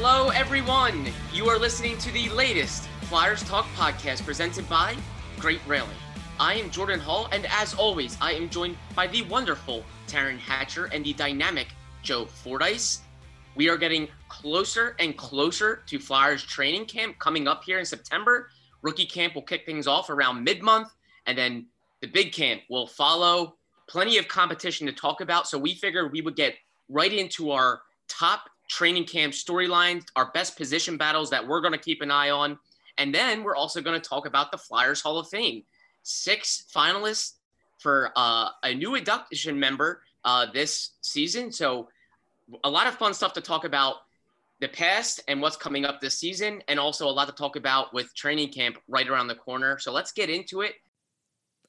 Hello, everyone. You are listening to the latest Flyers Talk podcast presented by Great Railing. I am Jordan Hall, and as always, I am joined by the wonderful Taryn Hatcher and the dynamic Joe Fordyce. We are getting closer and closer to Flyers training camp coming up here in September. Rookie camp will kick things off around mid month, and then the big camp will follow. Plenty of competition to talk about. So we figured we would get right into our top training camp storylines, our best position battles that we're going to keep an eye on. And then we're also going to talk about the Flyers Hall of Fame. Six finalists for uh, a new induction member uh, this season. So a lot of fun stuff to talk about the past and what's coming up this season, and also a lot to talk about with training camp right around the corner. So let's get into it.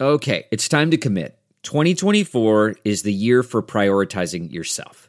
Okay, it's time to commit. 2024 is the year for prioritizing yourself.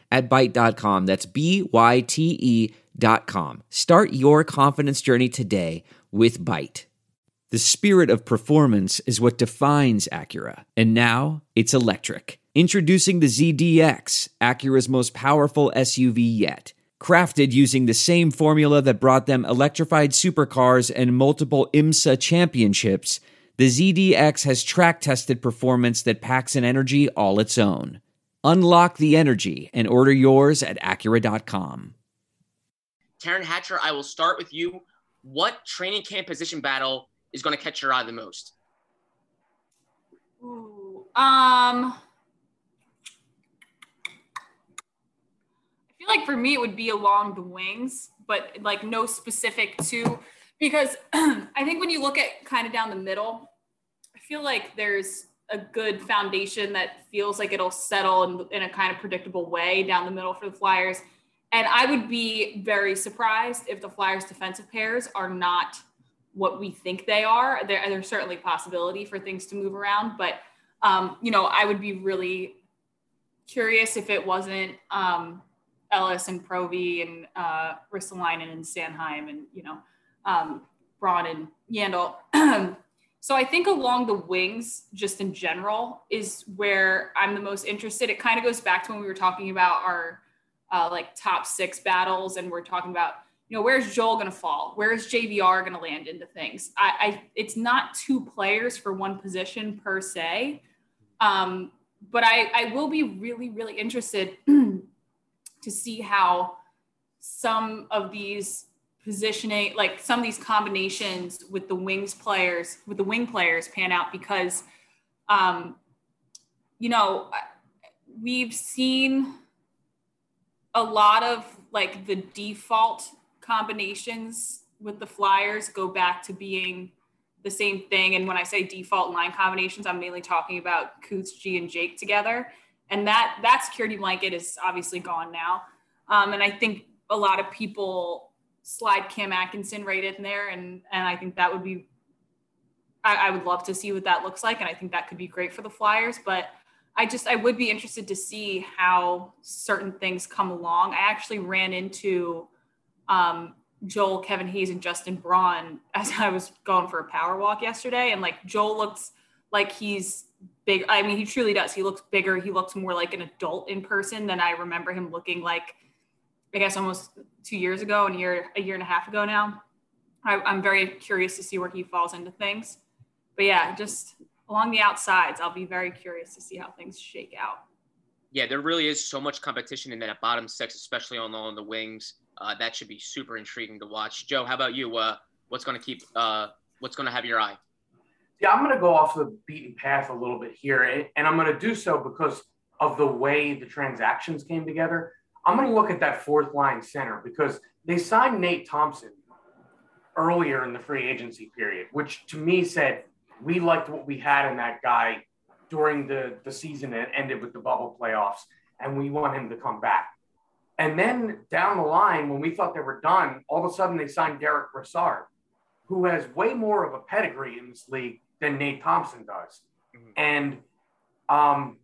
at Byte.com. That's B-Y-T-E dot com. Start your confidence journey today with Byte. The spirit of performance is what defines Acura. And now it's electric. Introducing the ZDX, Acura's most powerful SUV yet. Crafted using the same formula that brought them electrified supercars and multiple IMSA championships – the ZDX has track tested performance that packs an energy all its own. Unlock the energy and order yours at Acura.com. Taryn Hatcher, I will start with you. What training camp position battle is going to catch your eye the most? Ooh, um, I feel like for me it would be along the wings, but like no specific to because I think when you look at kind of down the middle, I feel like there's a good foundation that feels like it'll settle in, in a kind of predictable way down the middle for the Flyers. And I would be very surprised if the Flyers defensive pairs are not what we think they are. There, there's certainly possibility for things to move around, but um, you know, I would be really curious if it wasn't um, Ellis and Provy and uh, Ristolainen and Sanheim and you know um, Braun and Yandle. So I think along the wings, just in general, is where I'm the most interested. It kind of goes back to when we were talking about our uh, like top six battles, and we're talking about you know where's Joel going to fall, where's JVR going to land into things. I, I, it's not two players for one position per se, um, but I I will be really really interested to see how some of these positioning like some of these combinations with the wings players with the wing players pan out because um you know we've seen a lot of like the default combinations with the flyers go back to being the same thing. And when i say default line combinations i'm mainly talking about Coots, G, and Jake together. And that that security blanket is obviously gone now. Um, and i think a lot of people slide Cam Atkinson right in there, and and I think that would be. I, I would love to see what that looks like, and I think that could be great for the Flyers. But I just I would be interested to see how certain things come along. I actually ran into um, Joel, Kevin Hayes, and Justin Braun as I was going for a power walk yesterday, and like Joel looks like he's big. I mean, he truly does. He looks bigger. He looks more like an adult in person than I remember him looking like I guess almost two years ago and a year, a year and a half ago now. I, I'm very curious to see where he falls into things. But yeah, just along the outsides, I'll be very curious to see how things shake out. Yeah, there really is so much competition in that bottom six, especially on, on the wings. Uh, that should be super intriguing to watch. Joe, how about you? Uh, what's going to keep? Uh, what's going to have your eye? Yeah, I'm going to go off the beaten path a little bit here, and I'm going to do so because of the way the transactions came together. I'm going to look at that fourth line center because they signed Nate Thompson earlier in the free agency period, which to me said we liked what we had in that guy during the, the season that ended with the bubble playoffs, and we want him to come back. And then down the line, when we thought they were done, all of a sudden they signed Derek Brassard, who has way more of a pedigree in this league than Nate Thompson does. Mm-hmm. And um,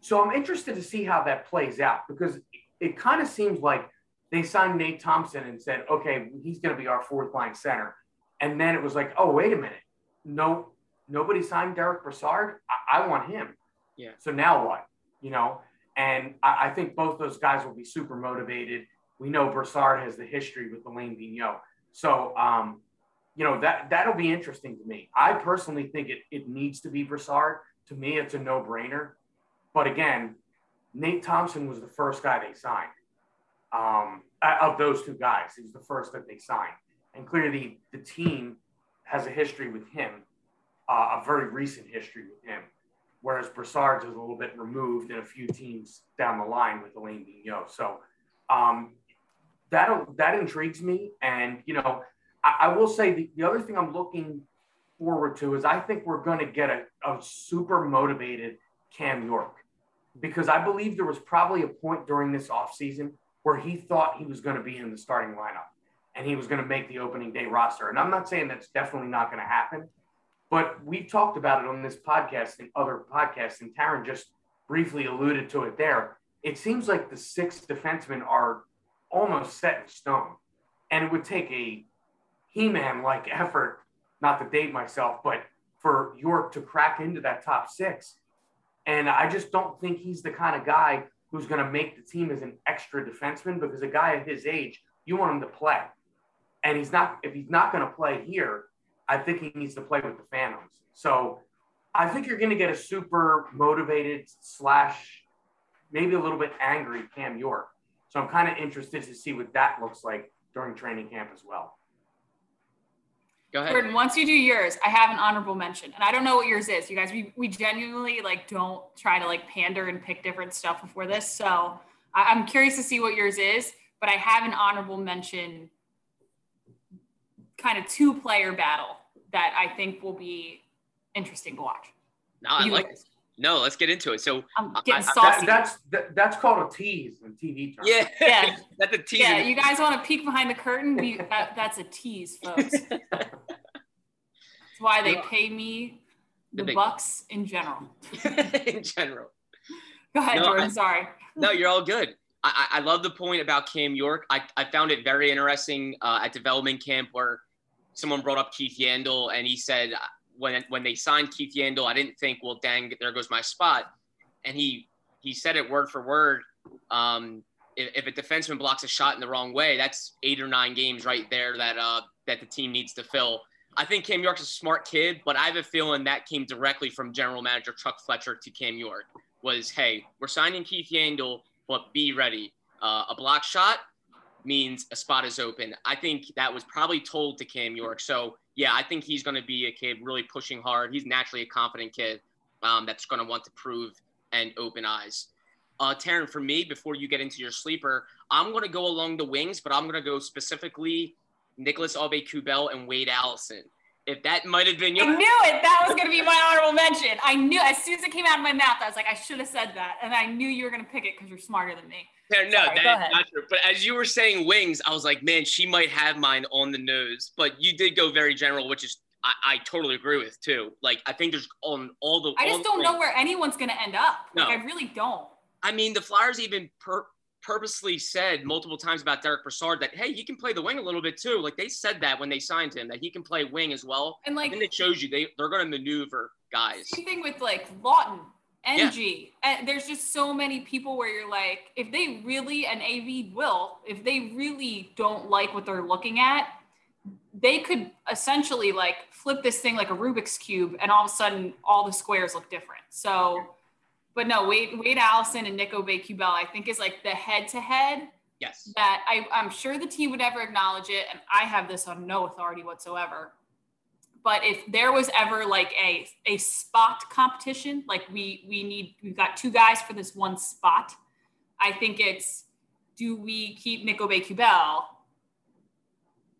so I'm interested to see how that plays out because it, kind of seems like they signed Nate Thompson and said, okay, he's going to be our fourth line center. And then it was like, oh, wait a minute. No, nobody signed Derek Brassard. I, I want him. Yeah. So now what? You know, and I, I, think both those guys will be super motivated. We know Brassard has the history with Alain Vigneault. So, um, you know, that, that'll be interesting to me. I personally think it, it needs to be Brassard. To me, it's a no brainer. But again, Nate Thompson was the first guy they signed um, of those two guys. He was the first that they signed. And clearly, the team has a history with him, uh, a very recent history with him whereas Brassard's is a little bit removed in a few teams down the line with Alain Vigneault. So um, that that intrigues me. And you know, I, I will say the, the, other thing I'm looking forward to is I think we're going to get a, a super motivated Cam York because I believe there was probably a point during this offseason where he thought he was going to be in the starting lineup and he was going to make the opening day roster. And I'm not saying that's definitely not going to happen, but we've talked about it on this podcast and other podcasts, and Taryn just briefly alluded to it there. It seems like the six defensemen are almost set in stone. And it would take a He Man like effort, not to date myself, but for York to crack into that top six. And I just don't think he's the kind of guy who's going to make the team as an extra defenseman because a guy at his age, you want him to play. And he's not, if he's not going to play here, I think he needs to play with the Phantoms. So I think you're going to get a super motivated slash maybe a little bit angry Cam York. So I'm kind of interested to see what that looks like during training camp as well. Go ahead. Jordan, once you do yours, I have an honorable mention. And I don't know what yours is. You guys, we, we genuinely like don't try to like pander and pick different stuff before this. So I, I'm curious to see what yours is, but I have an honorable mention kind of two player battle that I think will be interesting to watch. No, I like it. No, let's get into it. So I'm getting I, saucy. That, that's that, that's called a tease in TV terms. Yeah, yeah, that's a tease. Yeah, you guys want to peek behind the curtain? We, that, that's a tease, folks. that's why they pay me the, the bucks in general. in general. Go ahead, no, Jordan. I, sorry. No, you're all good. I, I love the point about Cam York. I, I found it very interesting uh, at development camp where someone brought up Keith Yandle, and he said when when they signed Keith Yandle, I didn't think, well, dang, there goes my spot, and he he said it word for word. Um, if, if, a defenseman blocks a shot in the wrong way, that's eight or nine games right there that uh, that the team needs to fill. I think Cam York's a smart kid, but I have a feeling that came directly from general manager Chuck Fletcher to Cam York. Was hey, we're signing Keith Yandle, but be ready. Uh, a block shot, means a spot is open. I think that was probably told to Cam York. So yeah, I think he's going to be a kid really pushing hard. He's naturally a confident kid um, that's going to want to prove and open eyes. Uh, Taryn, for me, before you get into your sleeper, I'm going to go along the wings, but I'm going to go specifically Nicholas Aube-Kubel and Wade Allison. If that might have been your. I knew it. That was going to be my honorable mention. I knew as soon as it came out of my mouth, I was like, I should have said that. And I knew you were going to pick it because you're smarter than me. No, no, Sorry, that's not true. But as you were saying wings, I was like, man, she might have mine on the nose. But you did go very general, which is I, I totally agree with too. Like I think there's on all the. I just don't know where anyone's going to end up. No. Like I really don't. I mean, the Flyers even per- purposely said multiple times about Derek Brassard that hey, he can play the wing a little bit too. Like they said that when they signed him that he can play wing as well. And like, and it shows you they they're going to maneuver guys. Same thing with like Laughton. NG. Yeah. And there's just so many people where you're like, if they really, and AV will, if they really don't like what they're looking at, they could essentially like flip this thing like a Rubik's cube, and all of a sudden all the squares look different. So, but no, Wade, Wade Allison and Nick Aube-Kubel, I think is like the head to head. Yes. That I, I'm sure the team would ever acknowledge it, and I have this on no authority whatsoever but if there was ever like a a spot competition like we we need we've got two guys for this one spot i think it's do we keep nick Aube-Kubel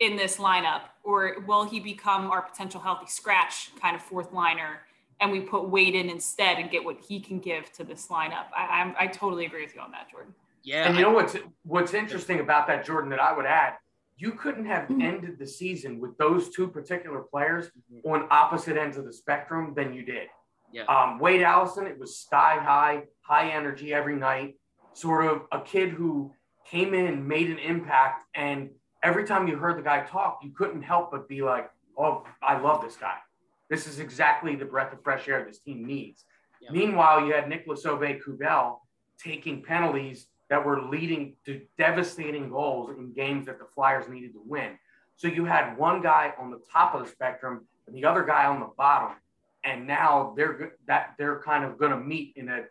in this lineup or will he become our potential healthy scratch kind of fourth liner and we put Wade in instead and get what he can give to this lineup i I'm, i totally agree with you on that jordan Yeah. And you know what's what's interesting about that, Jordan, that I would add, you couldn't have Mm-hmm. ended the season with those two particular players on opposite ends of the spectrum than you did. Yeah. Um, Wade Allison, it was sky high, high energy every night, sort of a kid who came in, made an impact, and every time you heard the guy talk, you couldn't help but be like, "Oh, I love this guy. This is exactly the breath of fresh air this team needs." Yeah. Meanwhile, you had Nicholas Aube-Kubel taking penalties that were leading to devastating goals in games that the Flyers needed to win. So you had one guy on the top of the spectrum and the other guy on the bottom, and now they're that they're kind of going to meet in a,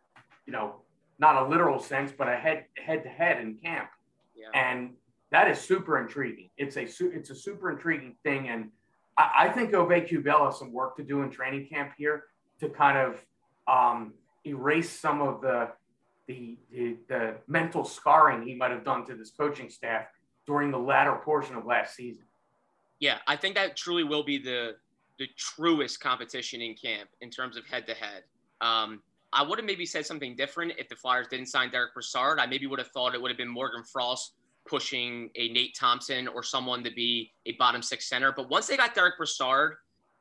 you know, not a literal sense, but a head head to head in camp, Yeah. and that is super intriguing. It's a it's a super intriguing thing, and I, I think Aube-Kubel has some work to do in training camp here to kind of um, erase some of the the, the the mental scarring he might have done to this coaching staff during the latter portion of last season. Yeah, I think that truly will be the the truest competition in camp in terms of head to head. I would have maybe said something different if the Flyers didn't sign Derek Brassard. I maybe would have thought it would have been Morgan Frost pushing a Nate Thompson or someone to be a bottom six center. But once they got Derek Brassard,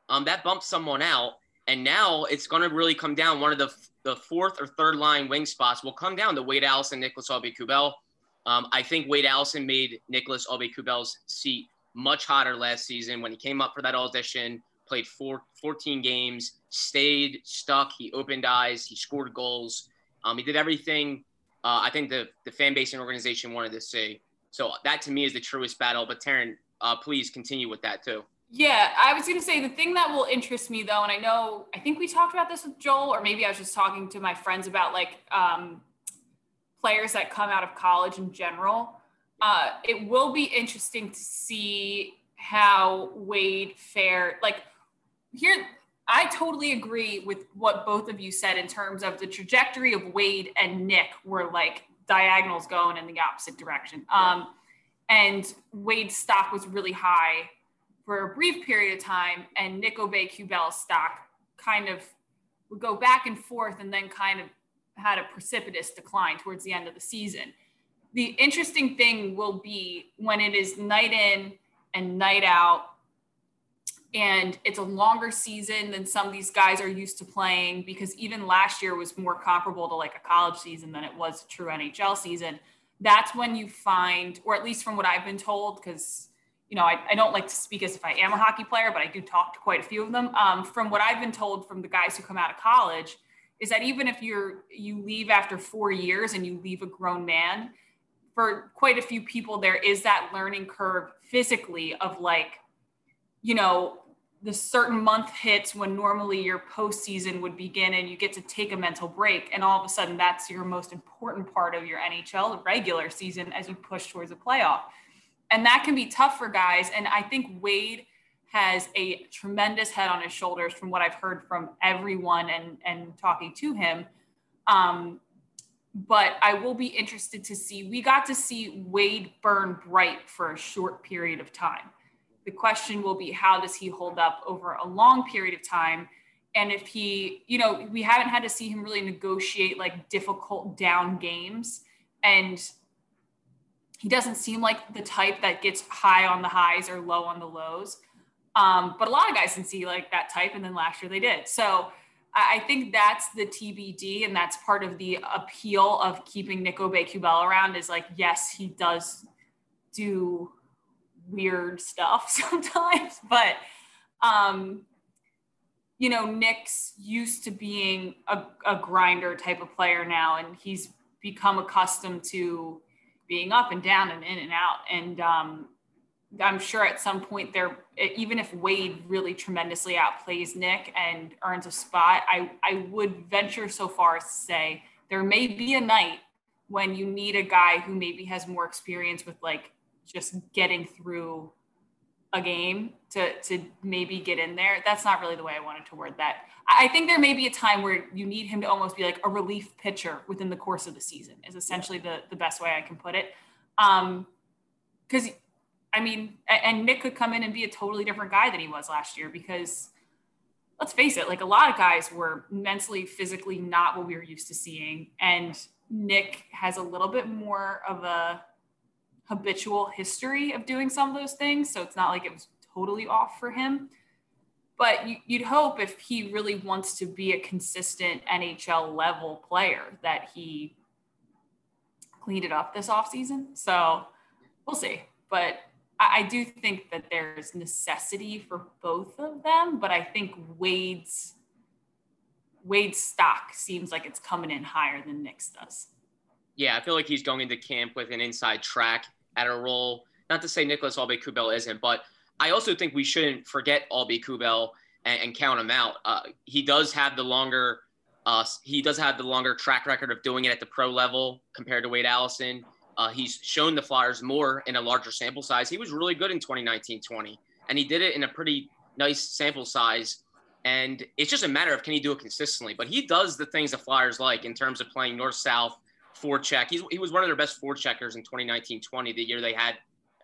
um, that bumped someone out. And now it's going to really come down. One of the the fourth or third line wing spots will come down to Wade Allison, Nicholas Aube Kubel. Um, I think Wade Allison made Nicholas Aube Kubel's seat much hotter last season when he came up for that audition, played four, 14 games, stayed stuck. He opened eyes, he scored goals. Um, he did everything uh, I think the, the fan base and organization wanted to see. So that to me is the truest battle. But Taryn, uh, please continue with that too. Yeah, I was going to say the thing that will interest me though, and I know I think we talked about this with Joel, or maybe I was just talking to my friends about like um, players that come out of college in general. Uh, it will be interesting to see how Wade fared. Like here, I totally agree with what both of you said in terms of the trajectory of Wade and Nick were like diagonals going in the opposite direction. Um, and Wade's stock was really high for a brief period of time, and Nick Aube-Kubel's stock kind of would go back and forth and then kind of had a precipitous decline towards the end of the season. The interesting thing will be when it is night in and night out, and it's a longer season than some of these guys are used to playing because even last year was more comparable to like a college season than it was a true NHL season. That's when you find, or at least from what I've been told, because you know, I, I, don't like to speak as if I am a hockey player, but I do talk to quite a few of them. Um, from what I've been told from the guys who come out of college, is that even if you're you leave after four years and you leave a grown man, for quite a few people there is that learning curve physically of like, you know, the certain month hits when normally your postseason would begin and you get to take a mental break, and all of a sudden that's your most important part of your NHL regular season as you push towards a playoff and that can be tough for guys. And I think Wade has a tremendous head on his shoulders from what I've heard from everyone and and talking to him. Um, but I will be interested to see. We got to see Wade burn bright for a short period of time. The question will be how does he hold up over a long period of time? And if he, you know, we haven't had to see him really negotiate like difficult down games. And he doesn't seem like the type that gets high on the highs or low on the lows. Um, but a lot of guys can see like that type, and then last year they did. So I think that's the TBD, and that's part of the appeal of keeping Nick Aube-Kubel around. Is like, yes, he does do weird stuff sometimes, but um, you know, Nick's used to being a, a grinder type of player now, and he's become accustomed to being up and down and in and out. And um, I'm sure at some point there, even if Wade really tremendously outplays Nick and earns a spot, I, I would venture so far as to say there may be a night when you need a guy who maybe has more experience with like just getting through a game to to maybe get in there. That's not really the way I wanted to word that. I think there may be a time where you need him to almost be like a relief pitcher within the course of the season. Is essentially the the best way I can put it. Um, because I mean, and Nick could come in and be a totally different guy than he was last year because let's face it, like a lot of guys were mentally, physically not what we were used to seeing. And Nick has a little bit more of a habitual history of doing some of those things. So it's not like it was totally off for him. But you'd hope if he really wants to be a consistent NHL level player that he cleaned it up this offseason. So we'll see. But I, do think that there's necessity for both of them, but I think Wade's Wade's stock seems like it's coming in higher than Nick's does. Yeah, I feel like he's going into camp with an inside track at a role. Not to say Nicholas Aube-Kubel isn't, but I also think we shouldn't forget Aube-Kubel and, and, count him out. Uh, he does have the longer uh, he does have the longer track record of doing it at the pro level compared to Wade Allison. Uh, he's shown the Flyers more in a larger sample size. He was really good in 2019 20, and he did it in a pretty nice sample size. And it's just a matter of can he do it consistently. But he does the things the Flyers like in terms of playing north south, forecheck. He's, he was one of their best forecheckers in 2019 20, the year they had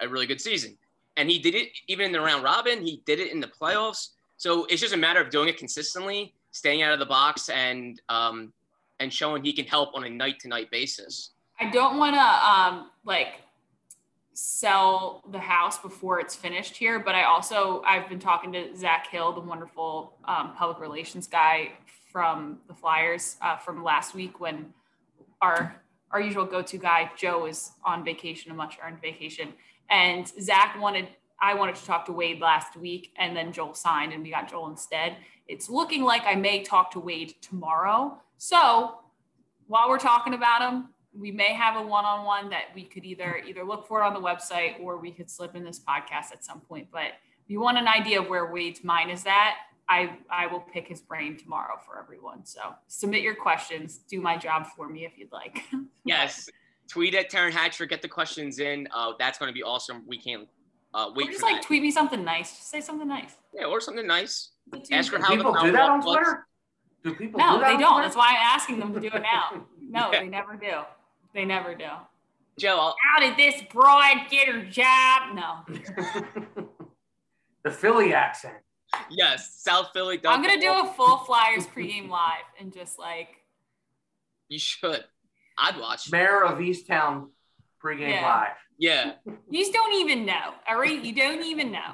a really good season. And he did it even in the round robin, he did it in the playoffs. So it's just a matter of doing it consistently, staying out of the box, and um, and showing he can help on a night to night basis. I don't want to um, like sell the house before it's finished here, but I also I've been talking to Zach Hill, the wonderful um, public relations guy from the Flyers uh, from last week when our our usual go-to guy Joe is on vacation, a much earned vacation, and Zach wanted I wanted to talk to Wade last week, and then Joel signed, and we got Joel instead. It's looking like I may talk to Wade tomorrow. So while we're talking about him, we may have a one-on-one that we could either either look for it on the website or we could slip in this podcast at some point. But if you want an idea of where Wade's mind is at, I I will pick his brain tomorrow for everyone. So submit your questions. Do my job for me if you'd like. yes. Tweet at Taryn Hatcher. Get the questions in. Uh, that's going to be awesome. We can't uh, wait. Or just like that. tweet me something nice. Just say something nice. Yeah, or something nice. Ask her how people the do that on Twitter. Do people? No, do they don't. That's why I'm asking them to do it now. No, yeah. they never do. They never do. Joe, I'll- how did this broad get her job? No. the Philly accent. Yes, South Philly. I'm gonna do a full Flyers pregame live and just like. You should. I'd watch. Mare of Easttown pregame yeah. live. Yeah. You just don't even know. All right, you don't even know.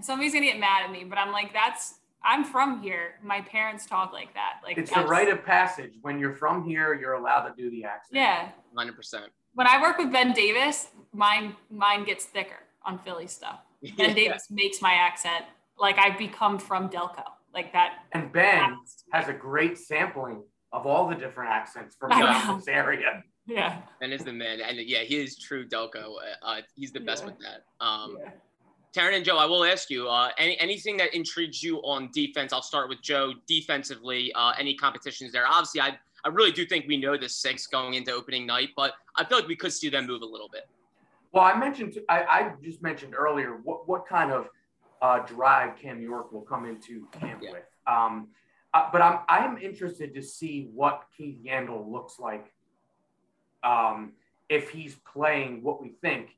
Somebody's gonna get mad at me, but I'm like, that's I'm from here. My parents talk like that. Like it's a rite of passage. When you're from here, you're allowed to do the accent. Yeah. Hundred percent. When I work with Ben Davis, mine mine gets thicker on Philly stuff. Ben yeah. Davis makes my accent like I've become from Delco. Like that. And Ben has a great sampling of all the different accents from this area. Yeah. Ben is the man. And yeah, he is true Delco. Uh, he's the best yeah. with that. Um, yeah. Taryn and Joe, I will ask you uh, any anything that intrigues you on defense. I'll start with Joe. Defensively, uh, any competitions there? Obviously, I I really do think we know the six going into opening night, but I feel like we could see them move a little bit. Well, I mentioned I, I just mentioned earlier what what kind of uh, drive Cam York will come into camp yeah. with. Um, uh, but I'm I'm interested to see what Keith Yandle looks like um, if he's playing what we think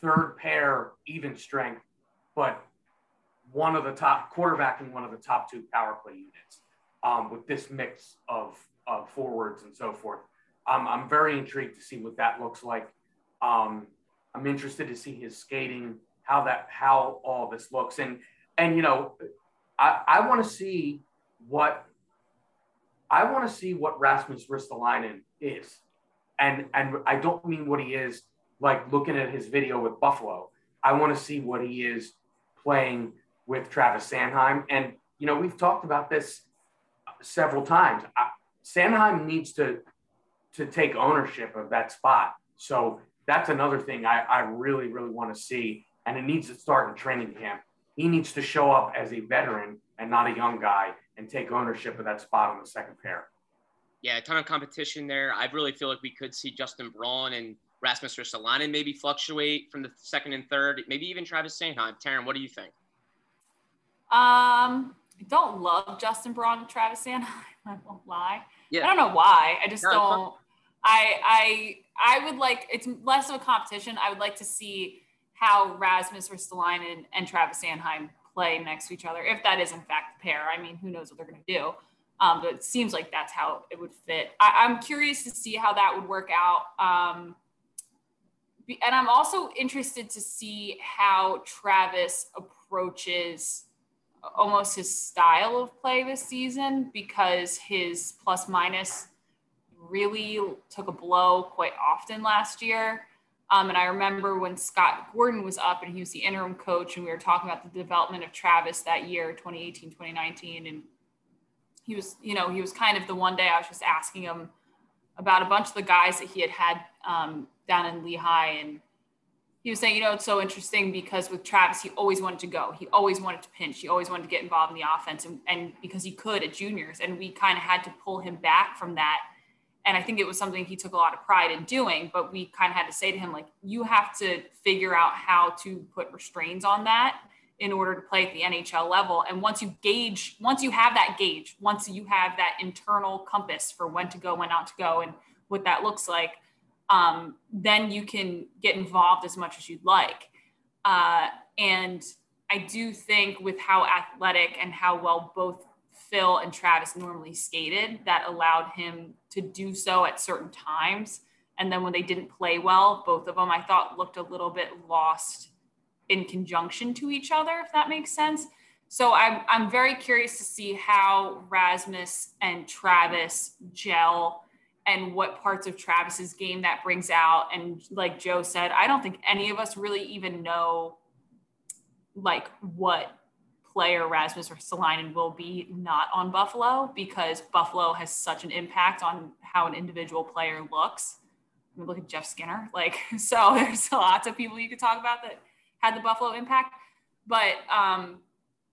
third pair even strength but one of the top quarterbacking one of the top two power play units um, with this mix of, of forwards and so forth. Um, I'm very intrigued to see what that looks like. Um, I'm interested to see his skating, how that how all this looks, and and you know, I, I want to see what I want to see what Rasmus Ristolainen is, and and I don't mean what he is like looking at his video with Buffalo. I want to see what he is playing with Travis Sanheim. And, you know, we've talked about this several times. I, Sanheim needs to, to take ownership of that spot. So that's another thing I, I really, really want to see. And it needs to start in training camp. He needs to show up as a veteran and not a young guy and take ownership of that spot on the second pair. Yeah, a ton of competition there. I really feel like we could see Justin Braun and Rasmus Ristolainen maybe fluctuate from the second and third, maybe even Travis Sanheim. Taryn, what do you think? Um, I don't love Justin Braun and Travis Sanheim. I won't lie. Yeah. I don't know why. I just no, don't. I I I would like it's less of a competition. I would like to see how Rasmus Ristolainen and Travis Sanheim play next to each other, if that is in fact the pair. I mean, who knows what they're going to do? Um, but it seems like that's how it would fit. I, am curious to see how that would work out. Um, and I'm also interested to see how Travis approaches almost his style of play this season because his plus minus really took a blow quite often last year. Um, and I remember when Scott Gordon was up and he was the interim coach, and we were talking about the development of Travis that year, 2018, 2019. And he was, you know, he was kind of the one day I was just asking him about a bunch of the guys that he had had um, down in Lehigh. And he was saying, you know, it's so interesting because with Travis, he always wanted to go. He always wanted to pinch. He always wanted to get involved in the offense. And, and because he could at juniors. And we kind of had to pull him back from that and I think it was something he took a lot of pride in doing. But we kind of had to say to him, like, you have to figure out how to put restraints on that in order to play at the NHL level. And once you gauge, once you have that gauge, once you have that internal compass for when to go, when not to go, and what that looks like, um, then you can get involved as much as you'd like. Uh, and I do think with how athletic and how well both Phil and Travis normally skated that allowed him to do so at certain times. And then when they didn't play well, both of them I thought looked a little bit lost in conjunction to each other, if that makes sense. So I'm, I'm very curious to see how Rasmus and Travis gel and what parts of Travis's game that brings out. And like Joe said, I don't think any of us really even know like what player Rasmus Ristolainen will be not on Buffalo because Buffalo has such an impact on how an individual player looks. I mean, look at Jeff Skinner. Like, so there's lots of people you could talk about that had the Buffalo impact. But um,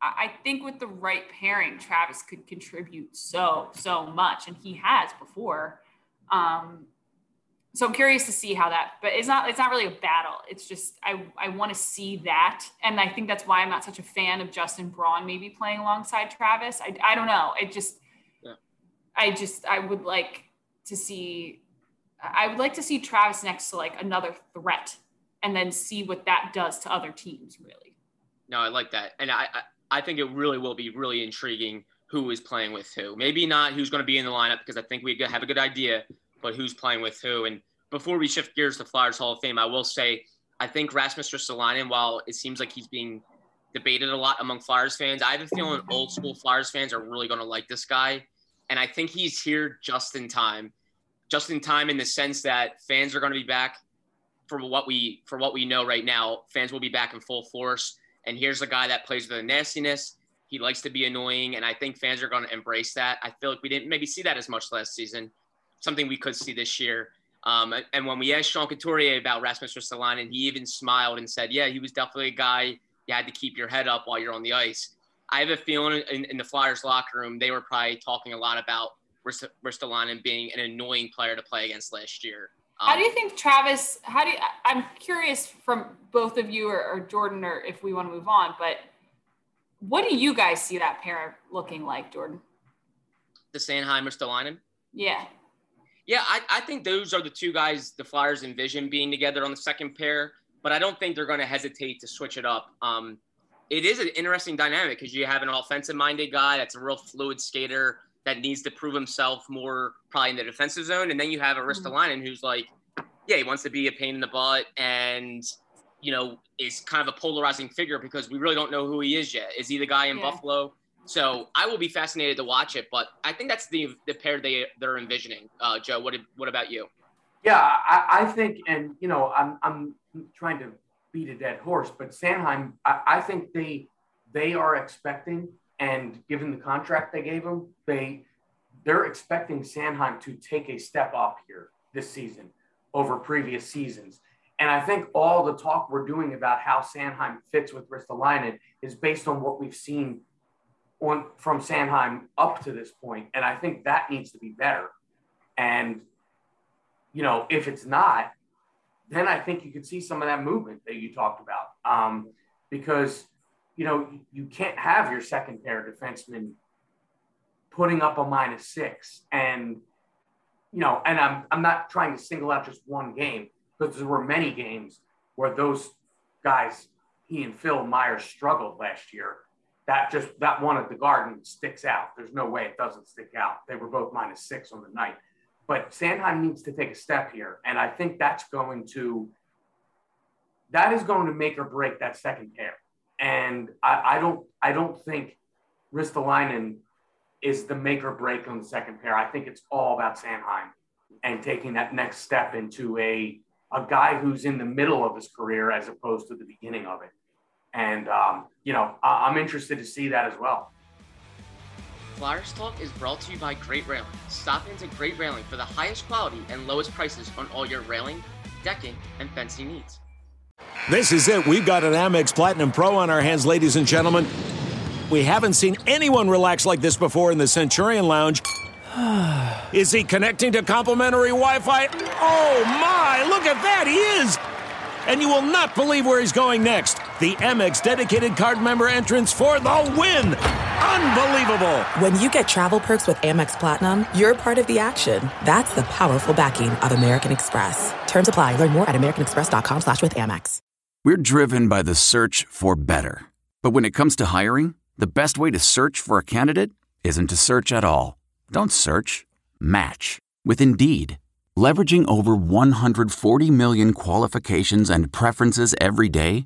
I think with the right pairing, Travis could contribute so, so much. And he has before. Um, so I'm curious to see how that, but it's not, it's not really a battle. It's just, I, I want to see that. And I think that's why I'm not such a fan of Justin Braun maybe playing alongside Travis. I, I don't know. It just, yeah. I just, I would like to see, I would like to see Travis next to like another threat and then see what that does to other teams really. No, I like that. And I, I, I think it really will be really intriguing who is playing with who. Maybe not who's going to be in the lineup because I think we have a good idea but who's playing with who. And before we shift gears to Flyers Hall of Fame, I will say I think Rasmus Ristolainen, while it seems like he's being debated a lot among Flyers fans, I have a feeling old school Flyers fans are really going to like this guy. And I think he's here just in time, just in time in the sense that fans are going to be back for what we for what we know right now. Fans will be back in full force. And here's a guy that plays with a nastiness. He likes to be annoying, and I think fans are going to embrace that. I feel like we didn't maybe see that as much last season something we could see this year. Um, and when we asked Sean Couturier about Rasmus Ristolainen, he even smiled and said, "Yeah, he was definitely a guy you had to keep your head up while you're on the ice." I have a feeling in, in the Flyers locker room they were probably talking a lot about Ristolainen being an annoying player to play against last year. Um, how do you think Travis? How do you? I'm curious from both of you or, or Jordan, or if we want to move on, but what do you guys see that pair looking like, Jordan? The Sanheim Ristolainen. Yeah. Yeah, I, I think those are the two guys the Flyers envision being together on the second pair, but I don't think they're going to hesitate to switch it up. Um, it is an interesting dynamic because you have an offensive minded guy that's a real fluid skater that needs to prove himself more probably in the defensive zone. And then you have a mm-hmm. Who's like, yeah, he wants to be a pain in the butt and, you know, is kind of a polarizing figure because we really don't know who he is yet. Is he the guy in yeah. Buffalo so I will be fascinated to watch it, but I think that's the the pair they they're envisioning. Uh, Joe, what what about you? Yeah, I, I, think, and you know, I'm I'm trying to beat a dead horse, but Sanheim, I, I think they they are expecting, and given the contract they gave them, they they're expecting Sanheim to take a step up here this season over previous seasons. And I think all the talk we're doing about how Sanheim fits with Ristolainen is based on what we've seen on from Sanheim up to this point, and I think that needs to be better. And you know, if it's not, then I think you could see some of that movement that you talked about, um, because you know you can't have your second pair defenseman putting up a minus six, and you know, and I'm I'm not trying to single out just one game because there were many games where those guys, he and Phil Myers struggled last year that just that one at the Garden sticks out. There's no way it doesn't stick out. They were both minus six on the night, but Sanheim needs to take a step here, and I think that's going to that is going to make or break that second pair. And I, I don't I don't think Ristolainen is the make or break on the second pair. I think it's all about Sanheim and taking that next step into a a guy who's in the middle of his career as opposed to the beginning of it. And um, you know, I, I'm interested to see that as well. Flyers Talk is brought to you by Great Railing. Stop into Great Railing for the highest quality and lowest prices on all your railing, decking, and fencing needs. This is it. We've got an Amex Platinum Pro on our hands, ladies and gentlemen. We haven't seen anyone relax like this before in the Centurion Lounge. Is he connecting to complimentary Wi Fi? Oh my, look at that, he is! And you will not believe where he's going next. The Amex dedicated card member entrance for the win! Unbelievable! When you get travel perks with Amex Platinum, you're part of the action. That's the powerful backing of American Express. Terms apply. Learn more at americanexpress.com slash with Amex. We're driven by the search for better. But when it comes to hiring, the best way to search for a candidate isn't to search at all. Don't search. Match. With Indeed. Leveraging over 140 million qualifications and preferences every day,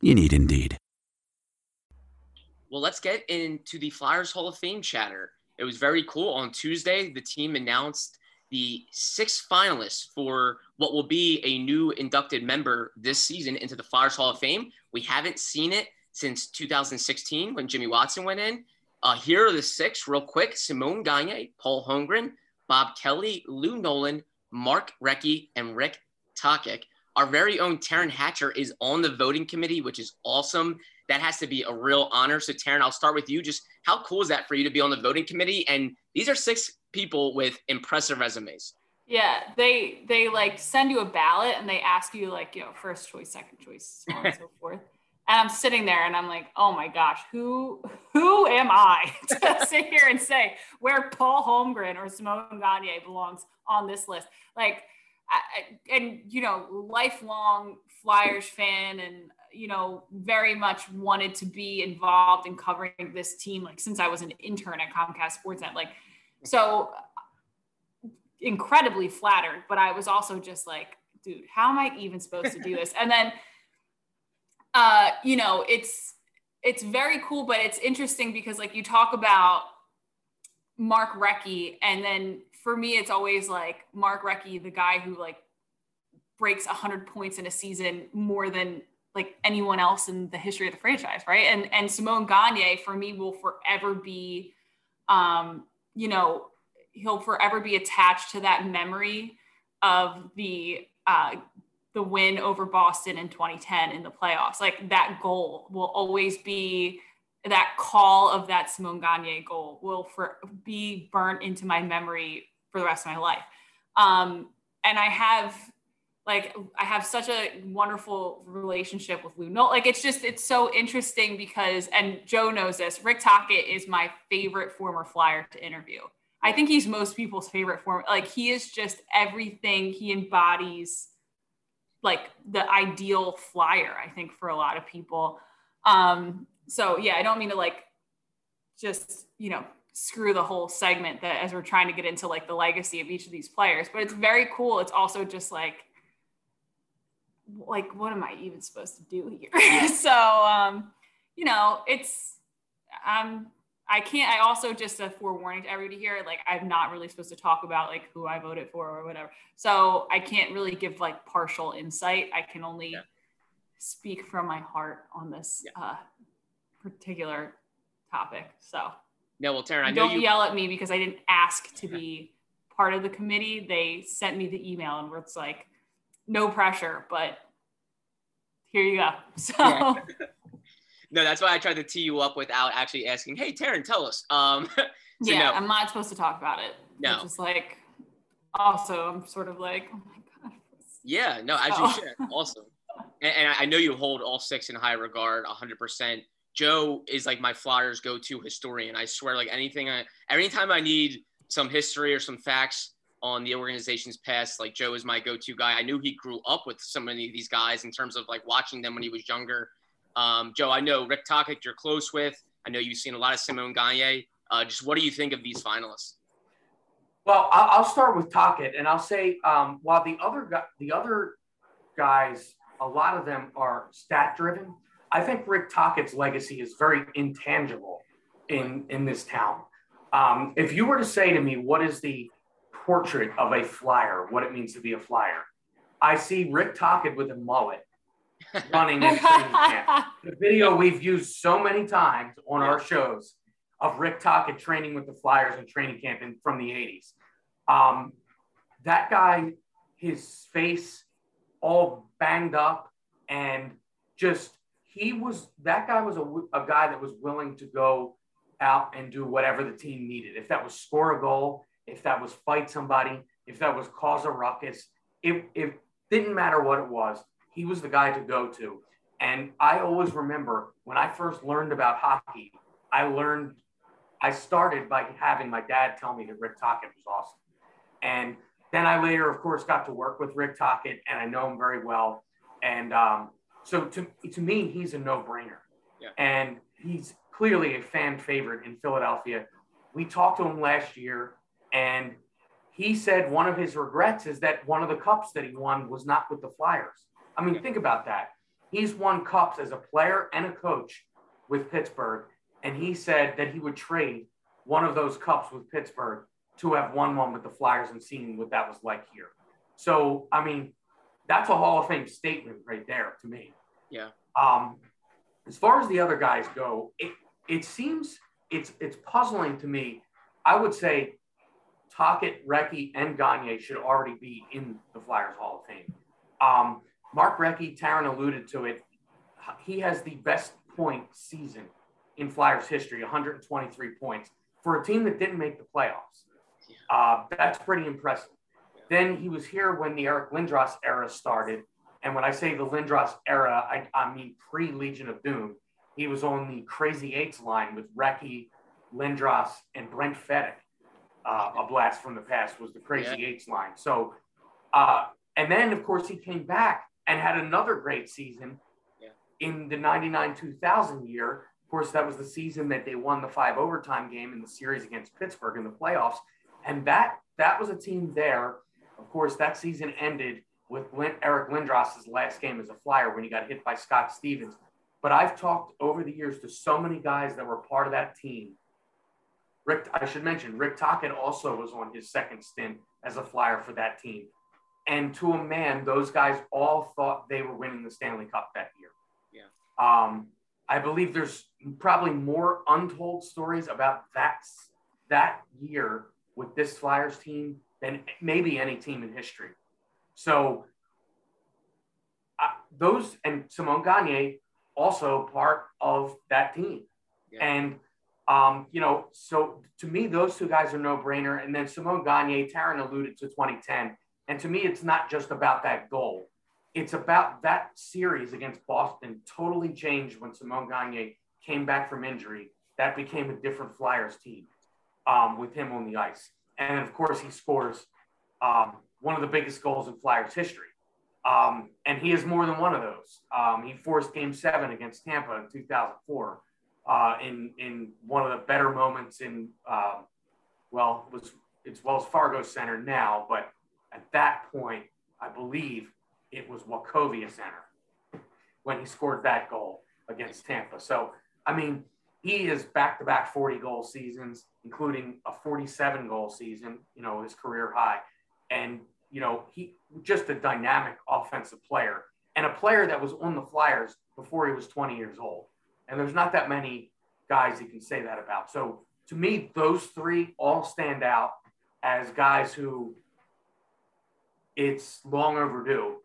You need Indeed. Well, let's get into the Flyers Hall of Fame chatter. It was very cool. On Tuesday, the team announced the six finalists for what will be a new inducted member this season into the Flyers Hall of Fame. We haven't seen it since 2016 when Jimmy Watson went in. Uh, here are the six, real quick Simon Gagne, Paul Holmgren, Bob Kelly, Lou Nolan, Mark Recchi, and Rick Tocchet. Our very own Taryn Hatcher is on the voting committee, which is awesome. That has to be a real honor. So, Taryn, I'll start with you. Just how cool is that for you to be on the voting committee? And these are six people with impressive resumes. Yeah, they they like send you a ballot and they ask you like you know first choice, second choice, so on and so forth. And I'm sitting there and I'm like, oh my gosh, who who am I to sit here and say where Paul Holmgren or Simon Gagne belongs on this list? Like, And you know, lifelong Flyers fan, and you know, very much wanted to be involved in covering this team. Like since I was an intern at Comcast Sportsnet, like so incredibly flattered. But I was also just like, dude, how am I even supposed to do this? And then uh, you know, it's it's very cool, but it's interesting because like you talk about Mark Recchi, and then for me, it's always like Mark Recchi, the guy who like breaks 100 points in a season more than like anyone else in the history of the franchise, right? And and Simon Gagne for me will forever be, um, you know, he'll forever be attached to that memory of the uh, the win over Boston in 2010 in the playoffs. Like that goal will always be that call of that Simon Gagne goal will for be burnt into my memory for the rest of my life. Um, and I have like I have such a wonderful relationship with Lou. No, like it's just it's so interesting because and Joe knows this. Rick Tocchet is my favorite former Flyer to interview. I think he's most people's favorite former. Like he is just everything. He embodies like the ideal flyer, I think, for a lot of people. Um, so yeah, I don't mean to like just, you know, screw the whole segment that as we're trying to get into like the legacy of each of these players, but it's very cool. It's also just like, like, what am I even supposed to do here? so, um, you know, it's, um, I can't. I also just a forewarning to everybody here. Like, I'm not really supposed to talk about like who I voted for or whatever. So I can't really give like partial insight. I can only yeah. speak from my heart on this yeah. uh, particular topic. So no, well, Taryn, I don't you- yell at me because I didn't ask to be part of the committee. They sent me the email and it's like, no pressure, but here you go. So. Yeah. no, that's why I tried to tee you up without actually asking. Hey, Taryn, tell us. Um, so yeah, no. I'm not supposed to talk about it. No. just like, also, I'm sort of like, oh my God. Yeah, no, as Oh. you should. Awesome. And, and I know you hold all six in high regard, 100%. Joe is like my Flyers go-to historian. I swear, like anything, I, anytime I need some history or some facts on the organization's past, like Joe is my go-to guy. I knew he grew up with so many of these guys in terms of like watching them when he was younger. Um, Joe, I know Rick Tocchet you're close with. I know you've seen a lot of Simone Gagne. Uh, just what do you think of these finalists? Well, I'll, start with Tocchet, and I'll say um, while the other the other guys, a lot of them are stat driven. I think Rick Tocchet's legacy is very intangible in in this town. Um, if you were to say to me, what is the portrait of a flyer, what it means to be a flyer, I see Rick Tocchet with a mullet running in training camp. The video we've used so many times on our shows of Rick Tocchet training with the Flyers in training camp in, from the 80s. Um, that guy, his face all banged up and just, he was, that guy was a, a guy that was willing to go out and do whatever the team needed. If that was score a goal, if that was fight somebody, if that was cause a ruckus, it, it didn't matter what it was. He was the guy to go to. And I always remember when I first learned about hockey, I learned, I started by having my dad tell me that Rick Tocchet was awesome. And then I later, of course, got to work with Rick Tocchet and I know him very well. And um, so to, to me, he's a no brainer. Yeah. And he's clearly a fan favorite in Philadelphia. We talked to him last year and he said one of his regrets is that one of the cups that he won was not with the Flyers. I mean, think about that. He's won cups as a player and a coach with Pittsburgh, and he said that he would trade one of those cups with Pittsburgh to have won one with the Flyers and seen what that was like here. So, I mean, that's a Hall of Fame statement right there to me. Yeah. Um, as far as the other guys go, it, it seems it's it's puzzling to me. I would say Tocchet, Recchi, and Gagne should already be in the Flyers Hall of Fame. Um, Mark Recchi, Taryn alluded to it. He has the best point season in Flyers history, 123 points for a team that didn't make the playoffs. Uh, that's pretty impressive. Then he was here when the Eric Lindros era started. And when I say the Lindros era, I, I mean pre Legion of Doom. He was on the Crazy Eights line with Recchi, Lindros, and Brent Fedyk. Uh, a blast from the past was the Crazy Yeah. Eights line. So, uh, and then of course he came back and had another great season Yeah. in the 99 2000 year. Of course, that was the season that they won the five overtime game in the series against Pittsburgh in the playoffs. And that that was a team there. Of course, that season ended with Eric Lindros' last game as a flyer when he got hit by Scott Stevens. But I've talked over the years to so many guys that were part of that team. Rick, I should mention, Rick Tocchet also was on his second stint as a flyer for that team. And to a man, those guys all thought they were winning the Stanley Cup that year. Yeah. Um, I believe there's probably more untold stories about that that year with this Flyers team than maybe any team in history. So uh, those and Simone Gagne also part of that team. Yeah. And um, you know, so to me, those two guys are no brainer. And then Simone Gagne, Taryn alluded to 2010. And to me, it's not just about that goal. It's about that series against Boston totally changed when Simone Gagne came back from injury. That became a different Flyers team um, with him on the ice. And of course, he scores um, one of the biggest goals in Flyers history. Um, and he is more than one of those. Um, he forced game seven against Tampa in 2004 uh, in, in one of the better moments in, um, well, it was it's Wells Fargo Center now, but at that point, I believe it was Wachovia Center when he scored that goal against Tampa. So, I mean, he is back to back 40 goal seasons, including a 47 goal season, you know, his career high. And, you know, he just a dynamic offensive player and a player that was on the Flyers before he was 20 years old. And there's not that many guys you can say that about. So to me, those three all stand out as guys who it's long overdue.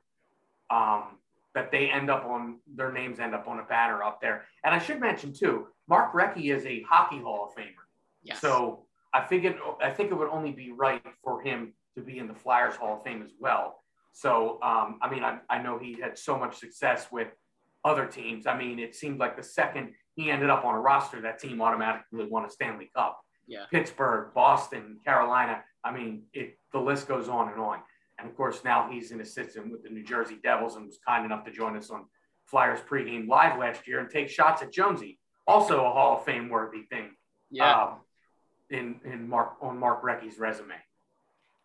Um, that they end up on their names end up on a banner up there. And I should mention too, Mark Recchi is a hockey Hall of Famer. Yes. So I figured I think it would only be right for him to be in the Flyers Hall of Fame as well. So um, I mean, I, I know he had so much success with other teams. I mean, it seemed like the second he ended up on a roster, that team automatically won a Stanley Cup. Yeah. Pittsburgh, Boston, Carolina. I mean, it the list goes on and on. And of course, now he's an assistant with the New Jersey Devils and was kind enough to join us on Flyers pregame live last year and take shots at Jonesy, also a Hall of Fame worthy thing. Yeah. Um, in in Mark on Mark Recchi's resume.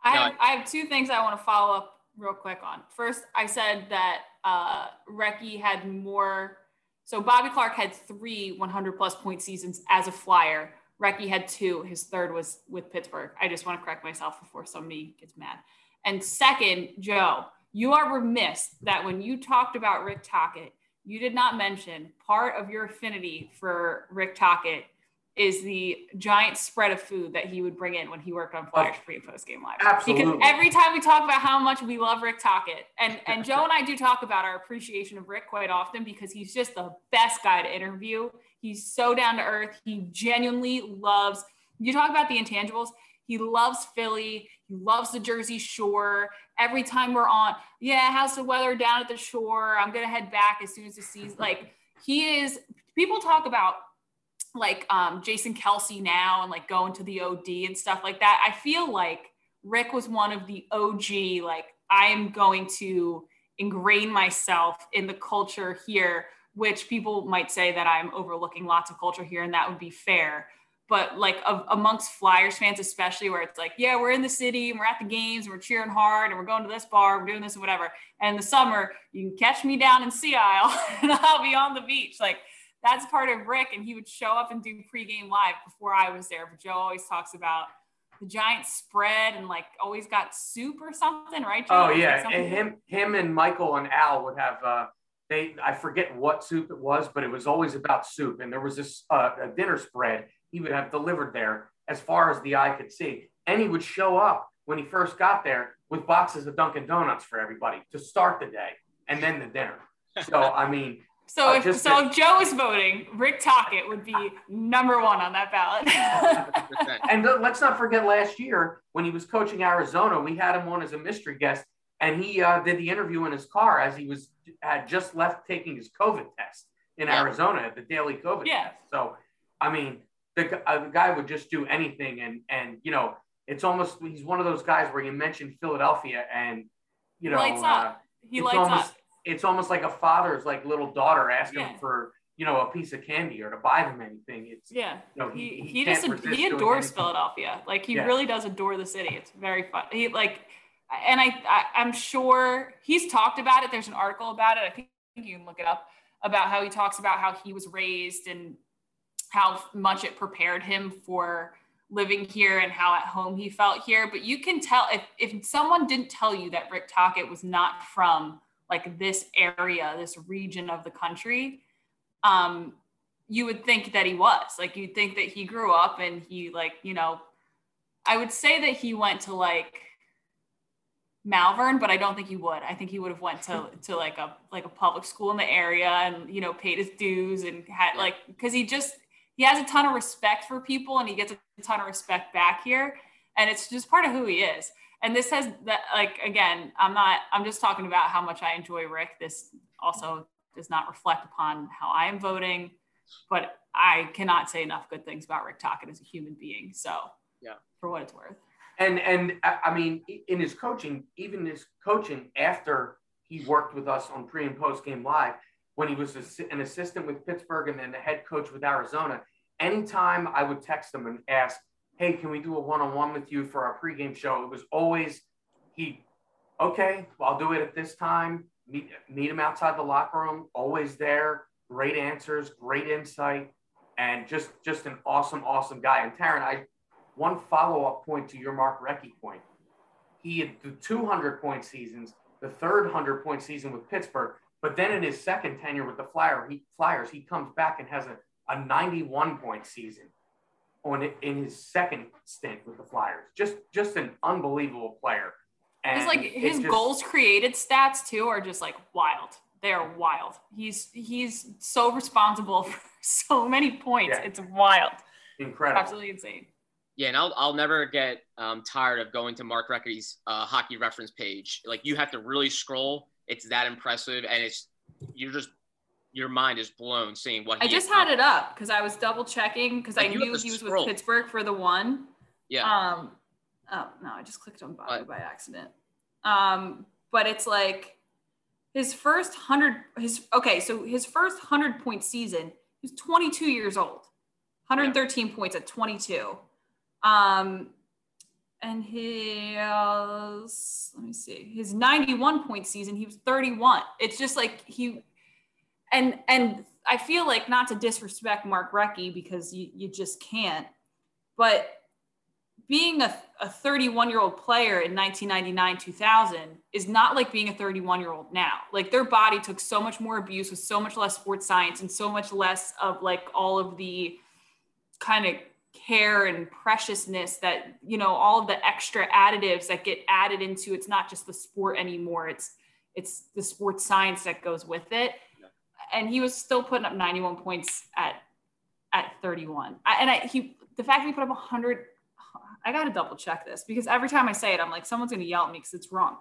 I have, I have two things I want to follow up real quick on. First, I said that uh, Recchi had more. So Bobby Clarke had three 100 plus point seasons as a Flyer. Recchi had two. His third was with Pittsburgh. I just want to correct myself before somebody gets mad. And second, Joe, you are remiss that when you talked about Rick Tocchet, you did not mention part of your affinity for Rick Tocchet is the giant spread of food that he would bring in when he worked on Flyers pre oh, and post game live. Absolutely. Because every time we talk about how much we love Rick Tocchet, and and Joe and I do talk about our appreciation of Rick quite often because he's just the best guy to interview. He's so down to earth. He genuinely loves. You talk about the intangibles. He loves Philly. He loves the Jersey Shore. Every time we're on, yeah, how's the weather down at the shore? I'm gonna head back as soon as the season. Like he is. People talk about like um, Jason Kelce now and like going to the OD and stuff like that. I feel like Rick was one of the OG, like, I am going to ingrain myself in the culture here, which people might say that I'm overlooking lots of culture here, and that would be fair. But like of, amongst Flyers fans, especially where it's like, yeah, we're in the city and we're at the games and we're cheering hard and we're going to this bar, we're doing this and whatever. And in the summer, you can catch me down in Sea Isle and I'll be on the beach. Like that's part of Rick, and he would show up and do pregame live before I was there. But Joe always talks about the giant spread and like always got soup or something, right? Joe? Oh yeah, something- and him him and Michael and Al would have uh they I forget what soup it was, but it was always about soup. And there was this uh, a dinner spread he would have delivered there as far as the eye could see. And he would show up when he first got there with boxes of Dunkin' Donuts for everybody to start the day and then the dinner. So I mean, So Uh, if just so, to- if Joe is voting, Rick Tocchet would be number one on that ballot. and th- let's not forget last year when he was coaching Arizona, we had him on as a mystery guest, and he uh, did the interview in his car as he was had just left taking his COVID test in Yeah. Arizona, at the daily COVID Yeah. test. So, I mean, the, uh, the guy would just do anything, and and you know, it's almost he's one of those guys where you mentioned Philadelphia, and you know, lights uh. He it's lights almost, up. It's almost like a father's like little daughter asking Yeah. for you know a piece of candy or to buy them anything. It's Yeah. you know, He, he, he, just he adores. Philadelphia. Like he Yeah. really does adore the city. It's very fun. He like, and I, I I'm sure he's talked about it. There's an article about it. I think you can look it up about how he talks about how he was raised and how much it prepared him for living here and how at home he felt here. But you can tell if if someone didn't tell you that Rick Tocchet was not from like this area, this region of the country, um, you would think that he was. Like you'd think that he grew up and he like, you know, I would say that he went to like Malvern, but I don't think he would. I think he would have went to to like a like a public school in the area and you know paid his dues and had like because he just he has a ton of respect for people and he gets a ton of respect back here and it's just part of who he is. And this has that like again, I'm not I'm just talking about how much I enjoy Rick. This also does not reflect upon how I am voting, but I cannot say enough good things about Rick Tocchet as a human being. So Yeah. for what it's worth. And and I I mean, in his coaching, even his coaching after he worked with us on pre and post game live, when he was an assistant with Pittsburgh and then the head coach with Arizona, anytime I would text him and ask, "Hey, can we do a one on one with you for our pregame show?" It was always he, okay, well, I'll do it at this time. Meet meet him outside the locker room. Always there. Great answers, great insight, and just just an awesome, awesome guy. And Taryn, I one follow-up point to your Mark Recchi point. He had the 200 point seasons, the third 100 point season with Pittsburgh, but then in his second tenure with the Flyer, he, Flyers, he comes back and has a, a 91 point season on it in his second stint with the Flyers. Just just an unbelievable player. And His like his just- goals created stats too are just like wild. They are wild. He's he's so responsible for so many points. Yeah. It's wild. Incredible. Absolutely insane. Yeah, and I'll, I'll never get um, tired of going to Mark Recchi's uh, hockey reference page. Like you have to really scroll. It's that impressive, and it's you're just your mind is blown seeing what I just had it up because I was double checking because I Like, have knew he was scroll. with Pittsburgh for the one. Yeah, Um, oh no, I just clicked on Bobby by accident. Um, but it's like his first hundred. His okay, so his first hundred point season. He was 22 years old, 113 points at 22. Um, and his uh, let me see, his 91 point season. He was 31. It's just like he and and I feel like not to disrespect Mark Recchi because you, you just can't, but being a, a 31 year old player in 1999 2000 is not like being a 31 year old now like their body took so much more abuse with so much less sports science and so much less of like all of the kind of care and preciousness that you know all the extra additives that get added into it's not just the sport anymore. It's it's the sports science that goes with it. And he was still putting up 91 points at at 31 I, and I he the fact that he put up 100 I got to double check this because every time I say it I'm like someone's going to yell at me because it's wrong.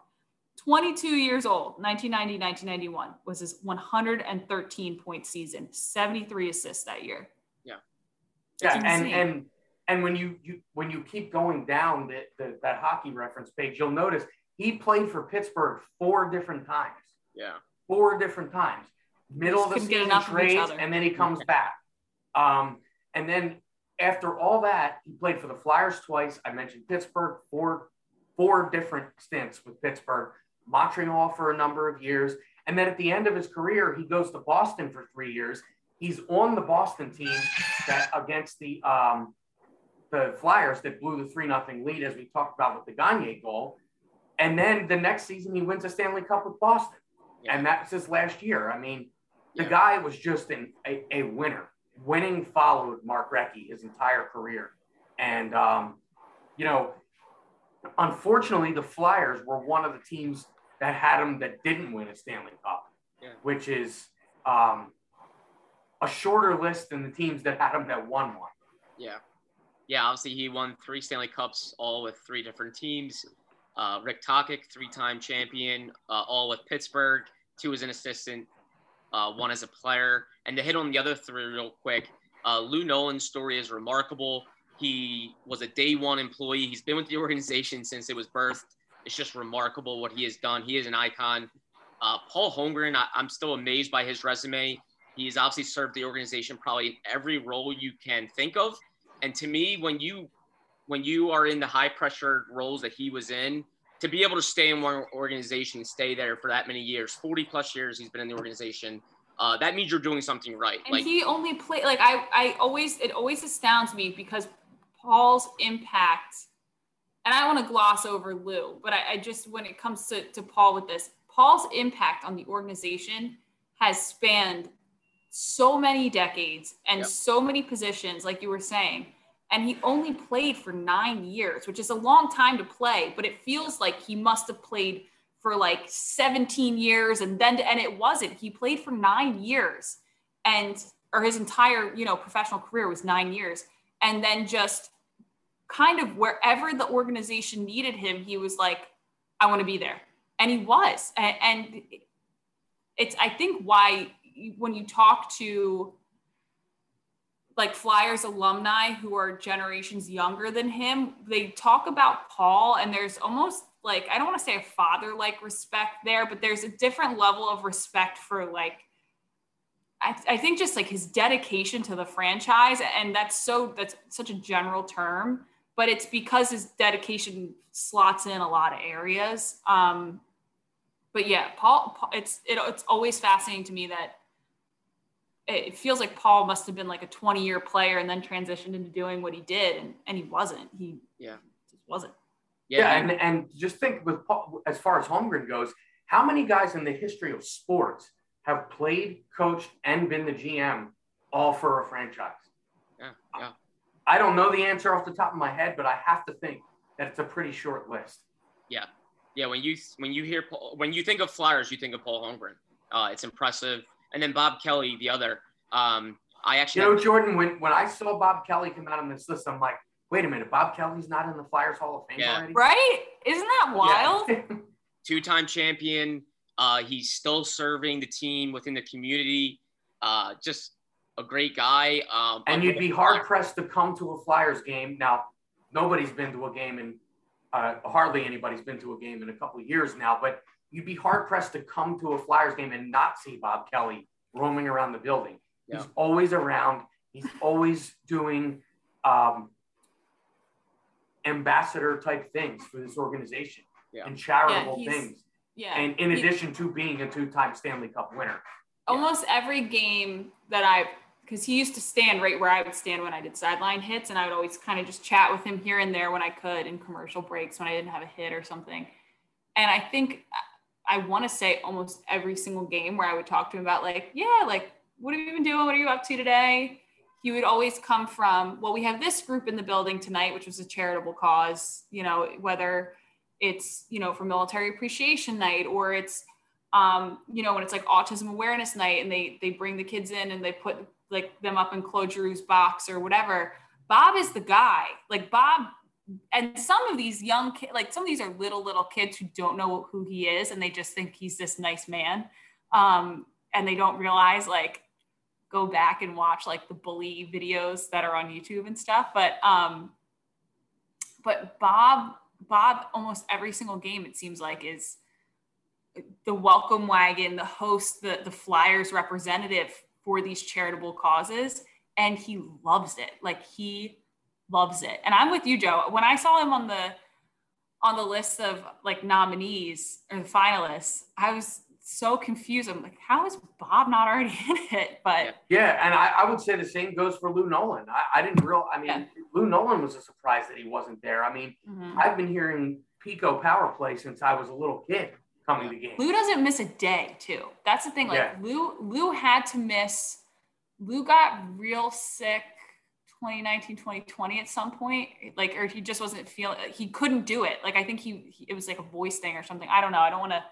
22 years old 1990 1991 was his 113 point season 73 assists that year Yeah, and and and when you you when you keep going down the, the that hockey reference page, you'll notice he played for Pittsburgh four different times. yeah, Four different times. Middle of the Couldn't season enough of each trades, and then he comes back. Um, and then after all that, he played for the Flyers twice. I mentioned Pittsburgh, four four different stints with Pittsburgh, Montreal for a number of years, and then at the end of his career, he goes to Boston for three years. He's on the Boston team that against the um, the Flyers that blew the three nothing lead, as we talked about with the Gagne goal. And then the next season, he wins a Stanley Cup with Boston, Yeah. and that's his last year. I mean, the Yeah. guy was just an, a, a winner. Winning followed Mark Recchi his entire career, and um, you know, unfortunately, the Flyers were one of the teams that had him that didn't win a Stanley Cup, Yeah. which is um, a shorter list than the teams that had him that won one. yeah, yeah. Obviously, he won three Stanley Cups, all with three different teams. Uh, Rick Tocchet, three-time champion, uh, all with Pittsburgh. Two as an assistant, uh, one as a player. And to hit on the other three real quick, uh, Lou Nolan's story is remarkable. He was a day one employee. He's been with the organization since it was birthed. It's just remarkable what he has done. He is an icon. Uh, Paul Holmgren, I, I'm still amazed by his resume. He's obviously served the organization probably in every role you can think of. And to me, when you when you are in the high pressure roles that he was in, to be able to stay in one organization, stay there for that many years, 40 plus years he's been in the organization, uh, that means you're doing something right. and like he only played like I I always it always astounds me because Paul's impact and I want to gloss over Lou, but I, I just when it comes to, to Paul with this, Paul's impact on the organization has spanned so many decades and Yep. so many positions, like you were saying. And he only played for nine years, which is a long time to play, but it feels like he must have played for like 17 years and then and it wasn't. He played for nine years and or his entire, you know, professional career was nine years. And then just kind of wherever the organization needed him, he was like, I want to be there. And he was. And, and it's, I think, why when you talk to like Flyers alumni who are generations younger than him, they talk about Paul, and there's almost like, I don't want to say a father like respect there, but there's a different level of respect for like, I, I think just like his dedication to the franchise. And that's so, that's such a general term but it's because his dedication slots in a lot of areas. Um, but yeah, Paul, Paul- it's it, it's always fascinating to me that it feels like Paul must have been like a 20 year player and then transitioned into doing what he did, and, and he wasn't. He Yeah. just wasn't. Yeah, and, and just think with Paul, as far as Holmgren goes, how many guys in the history of sports have played, coached, and been the GM all for a franchise? yeah, yeah. I don't know the answer off the top of my head, but I have to think that it's a pretty short list. Yeah. Yeah, when you when you hear Paul, when you think of Flyers, you think of Paul Holmgren. Uh, it's impressive. And then Bob Kelly, the other. Um, I actually, you know, Jordan, when, when I saw Bob Kelly come out on this list, I'm like, wait a minute, Bob Kelly's not in the Flyers Hall of Fame Yeah. already? Right? Isn't that wild? Yeah. two-time champion. Uh, he's still serving the team within the community. Uh, just a great guy. Um, and you'd be hard pressed to come to a Flyers game. Now, nobody's been to a game and uh, hardly anybody's been to a game in a couple of years now, but you'd be hard pressed to come to a Flyers game and not see Bob Kelly roaming around the building. Yeah. He's always around. He's always doing um, ambassador type things for this organization Yeah. and charitable Yeah, things. Yeah. And in He- addition to being a two-time Stanley Cup winner. almost every game that I, because he used to stand right where I would stand when I did sideline hits, and I would always kind of just chat with him here and there when I could in commercial breaks when I didn't have a hit or something. And I think I want to say almost every single game where I would talk to him about like, yeah, like what have you been doing? What are you up to today? He would always come from, well, we have this group in the building tonight, which was a charitable cause, you know, whether it's, you know, for military appreciation night or it's um, you know, when it's like autism awareness night and they they bring the kids in and they put like them up in Claude Giroux's box or whatever. Bob is the guy. Like Bob and some of these young kids, like some of these are little little kids who don't know who he is and they just think he's this nice man. Um, and they don't realize like go back and watch like the bully videos that are on YouTube and stuff. But um, but Bob Bob almost every single game it seems like is the welcome wagon, the host, the the Flyers representative for these charitable causes, and he loves it. Like he loves it. And I'm with you, Joe. When I saw him on the on the list of like nominees or the finalists, I was so confused. I'm like, how is Bob not already in it? But Yeah, and I, I would say the same goes for Lou Nolan. I, I didn't real. I mean, Yeah. Lou Nolan was a surprise that he wasn't there. I mean, mhm. I've been hearing Pico power play since I was a little kid coming to games. Lou doesn't miss a day too. That's the thing. Like Yeah. Lou, Lou had to miss. Lou got real sick 2019, 2020 at some point. Like, or he just wasn't feeling. He couldn't do it. Like I think he, he it was like a voice thing or something. I don't know. I don't want to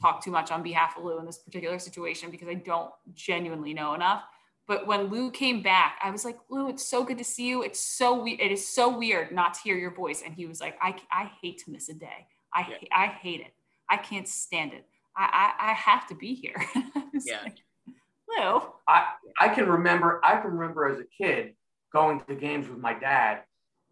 talk too much on behalf of Lou in this particular situation because I don't genuinely know enough. But when Lou came back, I was like, Lou, it's so good to see you. It's so we- it is so weird not to hear your voice. And he was like, I, I hate to miss a day. I, Yeah. ha- I hate it. I can't stand it. I, I, I have to be here. Yeah. like, Lou. I, I can remember. I can remember as a kid going to games with my dad,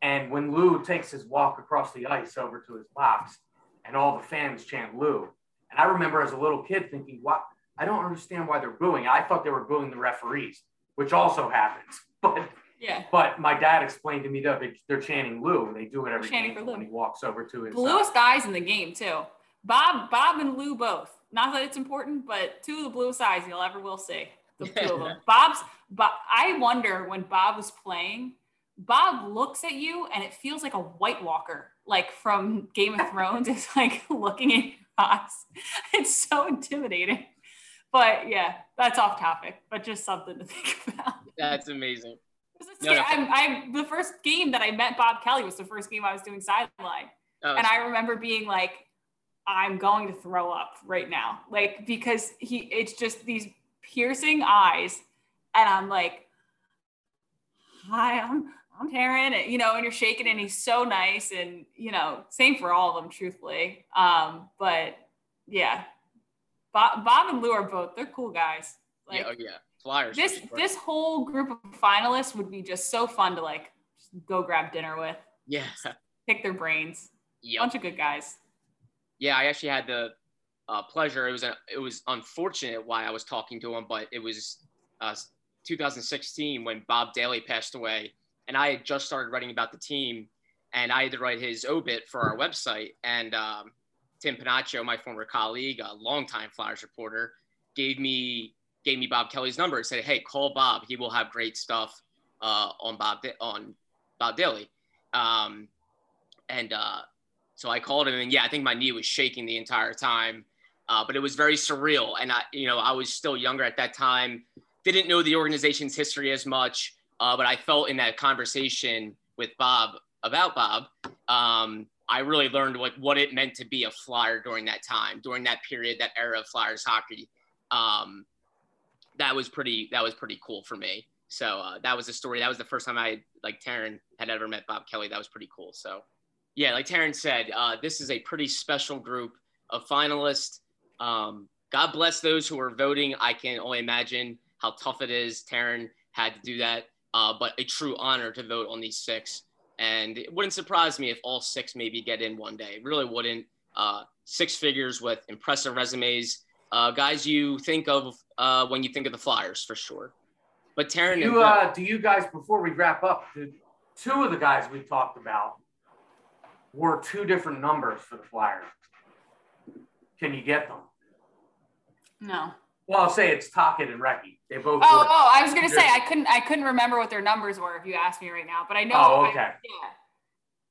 and when Lou takes his walk across the ice over to his box, and all the fans chant Lou, and I remember as a little kid thinking, "What? I don't understand why they're booing." I thought they were booing the referees, which also happens, but. Yeah. But my dad explained to me that they, they're chanting Lou. And they do it every Chanting game for Lou. when he walks over to his. uh, Bluest eyes in the game too. Bob, Bob and Lou both. Not that it's important, but two of the bluest eyes you'll ever will see. The two of them. Bob's. Bob. I wonder when Bob was playing. Bob looks at you and it feels like a White Walker, like from Game of Thrones. It's like looking at your eyes. It's so intimidating. But yeah, that's off topic, but just something to think about. That's amazing. No, no. I'm, I'm the first game that I met Bob Kelly was the first game I was doing sideline. Oh, And I remember being like, I'm going to throw up right now. Like, because he, it's just these piercing eyes. And I'm like, hi, I'm, I'm Taryn. You know, and you're shaking and he's so nice. And, you know, same for all of them, truthfully. Um, but yeah, Bob, Bob and Lou are both, they're cool guys. Like, yeah, oh, yeah. Flyers. this sure. this whole group of finalists would be just so fun to like go grab dinner with, Yeah. pick their brains. Yep. Bunch of good guys. yeah, I actually had the uh, pleasure. It was a, it was unfortunate why I was talking to him, but it was uh, 2016 when Bob Dailey passed away, and I had just started writing about the team, and I had to write his obit for our website. And um, Tim Panaccio, my former colleague, a longtime Flyers reporter, gave me gave me Bob Kelly's number and said, "Hey, call Bob. He will have great stuff uh, on Bob on Bob Dailey." Um, and uh, so I called him, and yeah, I think my knee was shaking the entire time. Uh, but it was very surreal, and I, you know, I was still younger at that time, didn't know the organization's history as much. Uh, but I felt in that conversation with Bob about Bob, um, I really learned like what it meant to be a Flyer during that time, during that period, that era of Flyers hockey. um, that was pretty that was pretty cool for me. So uh, that was a story. That was the first time I like Taryn had ever met Bob Kelly. That was pretty cool. So yeah, like Taryn said, uh, this is a pretty special group of finalists. Um, God bless those who are voting. I can only imagine how tough it is. Taryn had to do that, uh, but a true honor to vote on these six. And it wouldn't surprise me if all six maybe get in one day. It really wouldn't. Uh, six figures with impressive resumes. Uh, guys you think of uh, when you think of the Flyers for sure. But Taryn, do you, uh, do you guys, before we wrap up, two of the guys we talked about were two different numbers for the Flyers. Can you get them? No. Well, I'll say it's Tocchet and Recchi. They both. Oh, oh, I was gonna say I couldn't. I couldn't remember what their numbers were if you asked me right now, but I know. Oh, okay. I, yeah.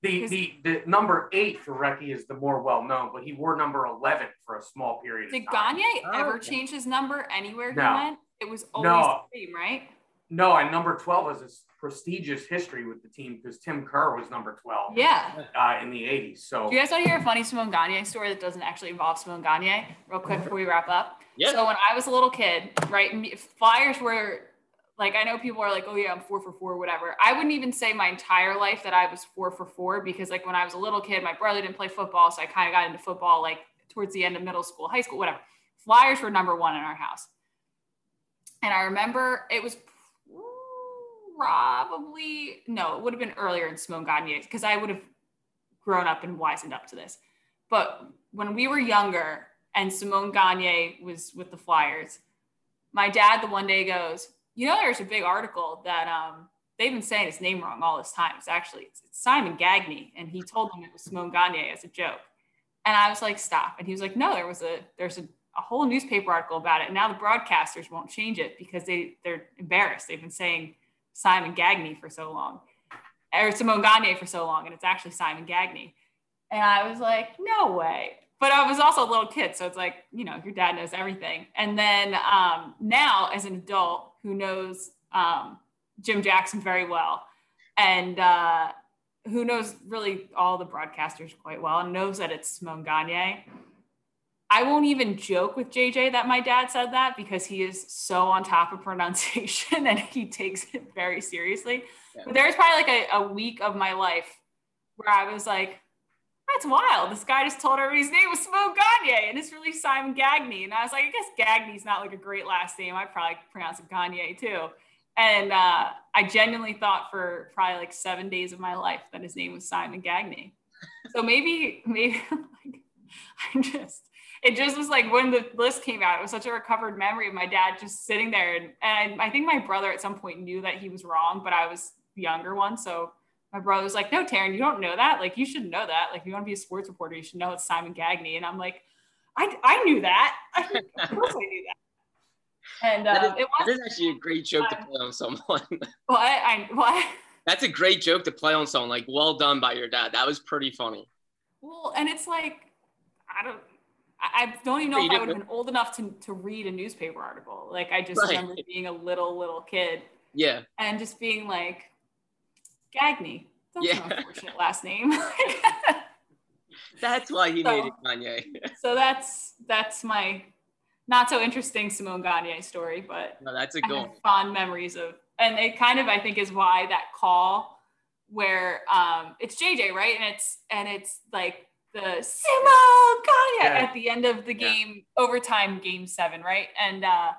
The, the the number eight for Recchi is the more well known, but he wore number eleven for a small period. Did of time. Gagne oh, ever okay. change his number anywhere no. he went? It was always no. the same, right? No, and number twelve was a prestigious history with the team because Tim Kerr was number twelve. Yeah. Uh, in the '80s. So. Do you guys want to hear a funny Simon Gagne story that doesn't actually involve Simon Gagne? Real quick before we wrap up. Yeah. So when I was a little kid, right, Flyers were like I know people are like, oh yeah, I'm four for four, whatever. I wouldn't even say my entire life that I was four for four because like when I was a little kid, my brother didn't play football, so I kind of got into football like towards the end of middle school, high school, whatever. Flyers were number one in our house, and I remember it was probably no, it would have been earlier in Simone Gagne because I would have grown up and wizened up to this. But when we were younger and Simone Gagne was with the Flyers, my dad the one day goes, you know, there's a big article that um, they've been saying his name wrong all this time. It's actually it's, it's Simon Gagne, and he told them it was Simone Gagne as a joke. And I was like, stop. And he was like, no, there was a there's a, a whole newspaper article about it. And now the broadcasters won't change it because they they're embarrassed. They've been saying Simon Gagne for so long, or Simone Gagne for so long, and it's actually Simon Gagne. And I was like, no way. But I was also a little kid, so it's like, you know, your dad knows everything. And then um, now, as an adult, who knows um, Jim Jackson very well and uh, who knows really all the broadcasters quite well and knows that it's Simone Gagne. I won't even joke with JJ that my dad said that because he is so on top of pronunciation and he takes it very seriously. Yeah. But there's probably like a, a week of my life where I was like, that's wild. This guy just told everybody his name was Smo Gagne and it's really Simon Gagne. And I was like, I guess Gagne's not like a great last name. I'd probably pronounce it Gagne too. And uh, I genuinely thought for probably like seven days of my life that his name was Simon Gagne. So maybe, maybe like, I just, it just was like when the list came out, it was such a recovered memory of my dad just sitting there. And, and I think my brother at some point knew that he was wrong, but I was the younger one. So my brother was like, no, Taryn, you don't know that. Like, you should know that. Like, if you want to be a sports reporter, you should know it's Simon Gagne. And I'm like, I, I knew that. of course I knew that. And uh, that, is, it was, that is actually a great joke to play on someone. what? I, what? That's a great joke to play on someone. Like, well done by your dad. That was pretty funny. Well, and it's like, I don't, I don't even know if I would have been old enough to, to read a newspaper article. Like, I just right. remember being a little, little kid. Yeah. And just being like, Gagne. That's yeah. an unfortunate last name. that's why he so, made it Gagne. so that's that's my not so interesting Simone Gagne story, but no, that's a good fond memories of, and it kind of I think is why that call where um it's JJ right, and it's and it's like the Simone Gagne yeah. at the end of the game yeah. overtime game seven right, and uh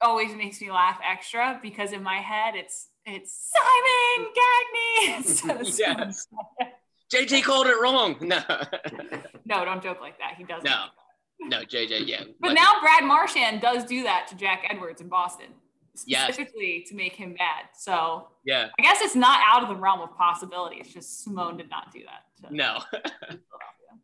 always makes me laugh extra because in my head it's it's Simon Gagne. so yes. JJ called it wrong. No. no, don't joke like that. He doesn't. No. No, JJ, yeah. But, but now Brad Marchand does do that to Jack Edwards in Boston, specifically yes. to make him mad. So yeah, I guess it's not out of the realm of possibility. It's just Simone did not do that. no,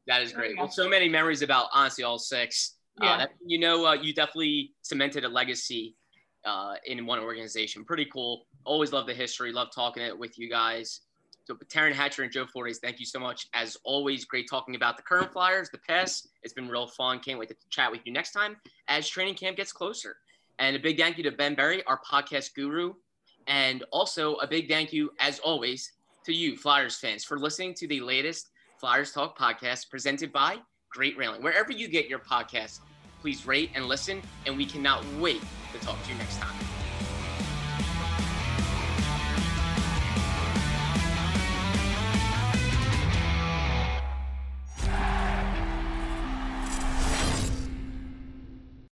that is great. Well, so many memories about honestly all six. Uh, yeah. Uh, you know, uh, you definitely cemented a legacy uh, in one organization. Pretty cool. Always love the history. Love talking it with you guys. So, Taryn Hatcher and Joe Fordyce, thank you so much. As always, great talking about the current Flyers, the past. It's been real fun. Can't wait to chat with you next time as training camp gets closer. And a big thank you to Ben Berry, our podcast guru. And also a big thank you, as always, to you, Flyers fans, for listening to the latest Flyers Talk podcast presented by Great Railing. Wherever you get your podcast, Please rate and listen, and we cannot wait to talk to you next time.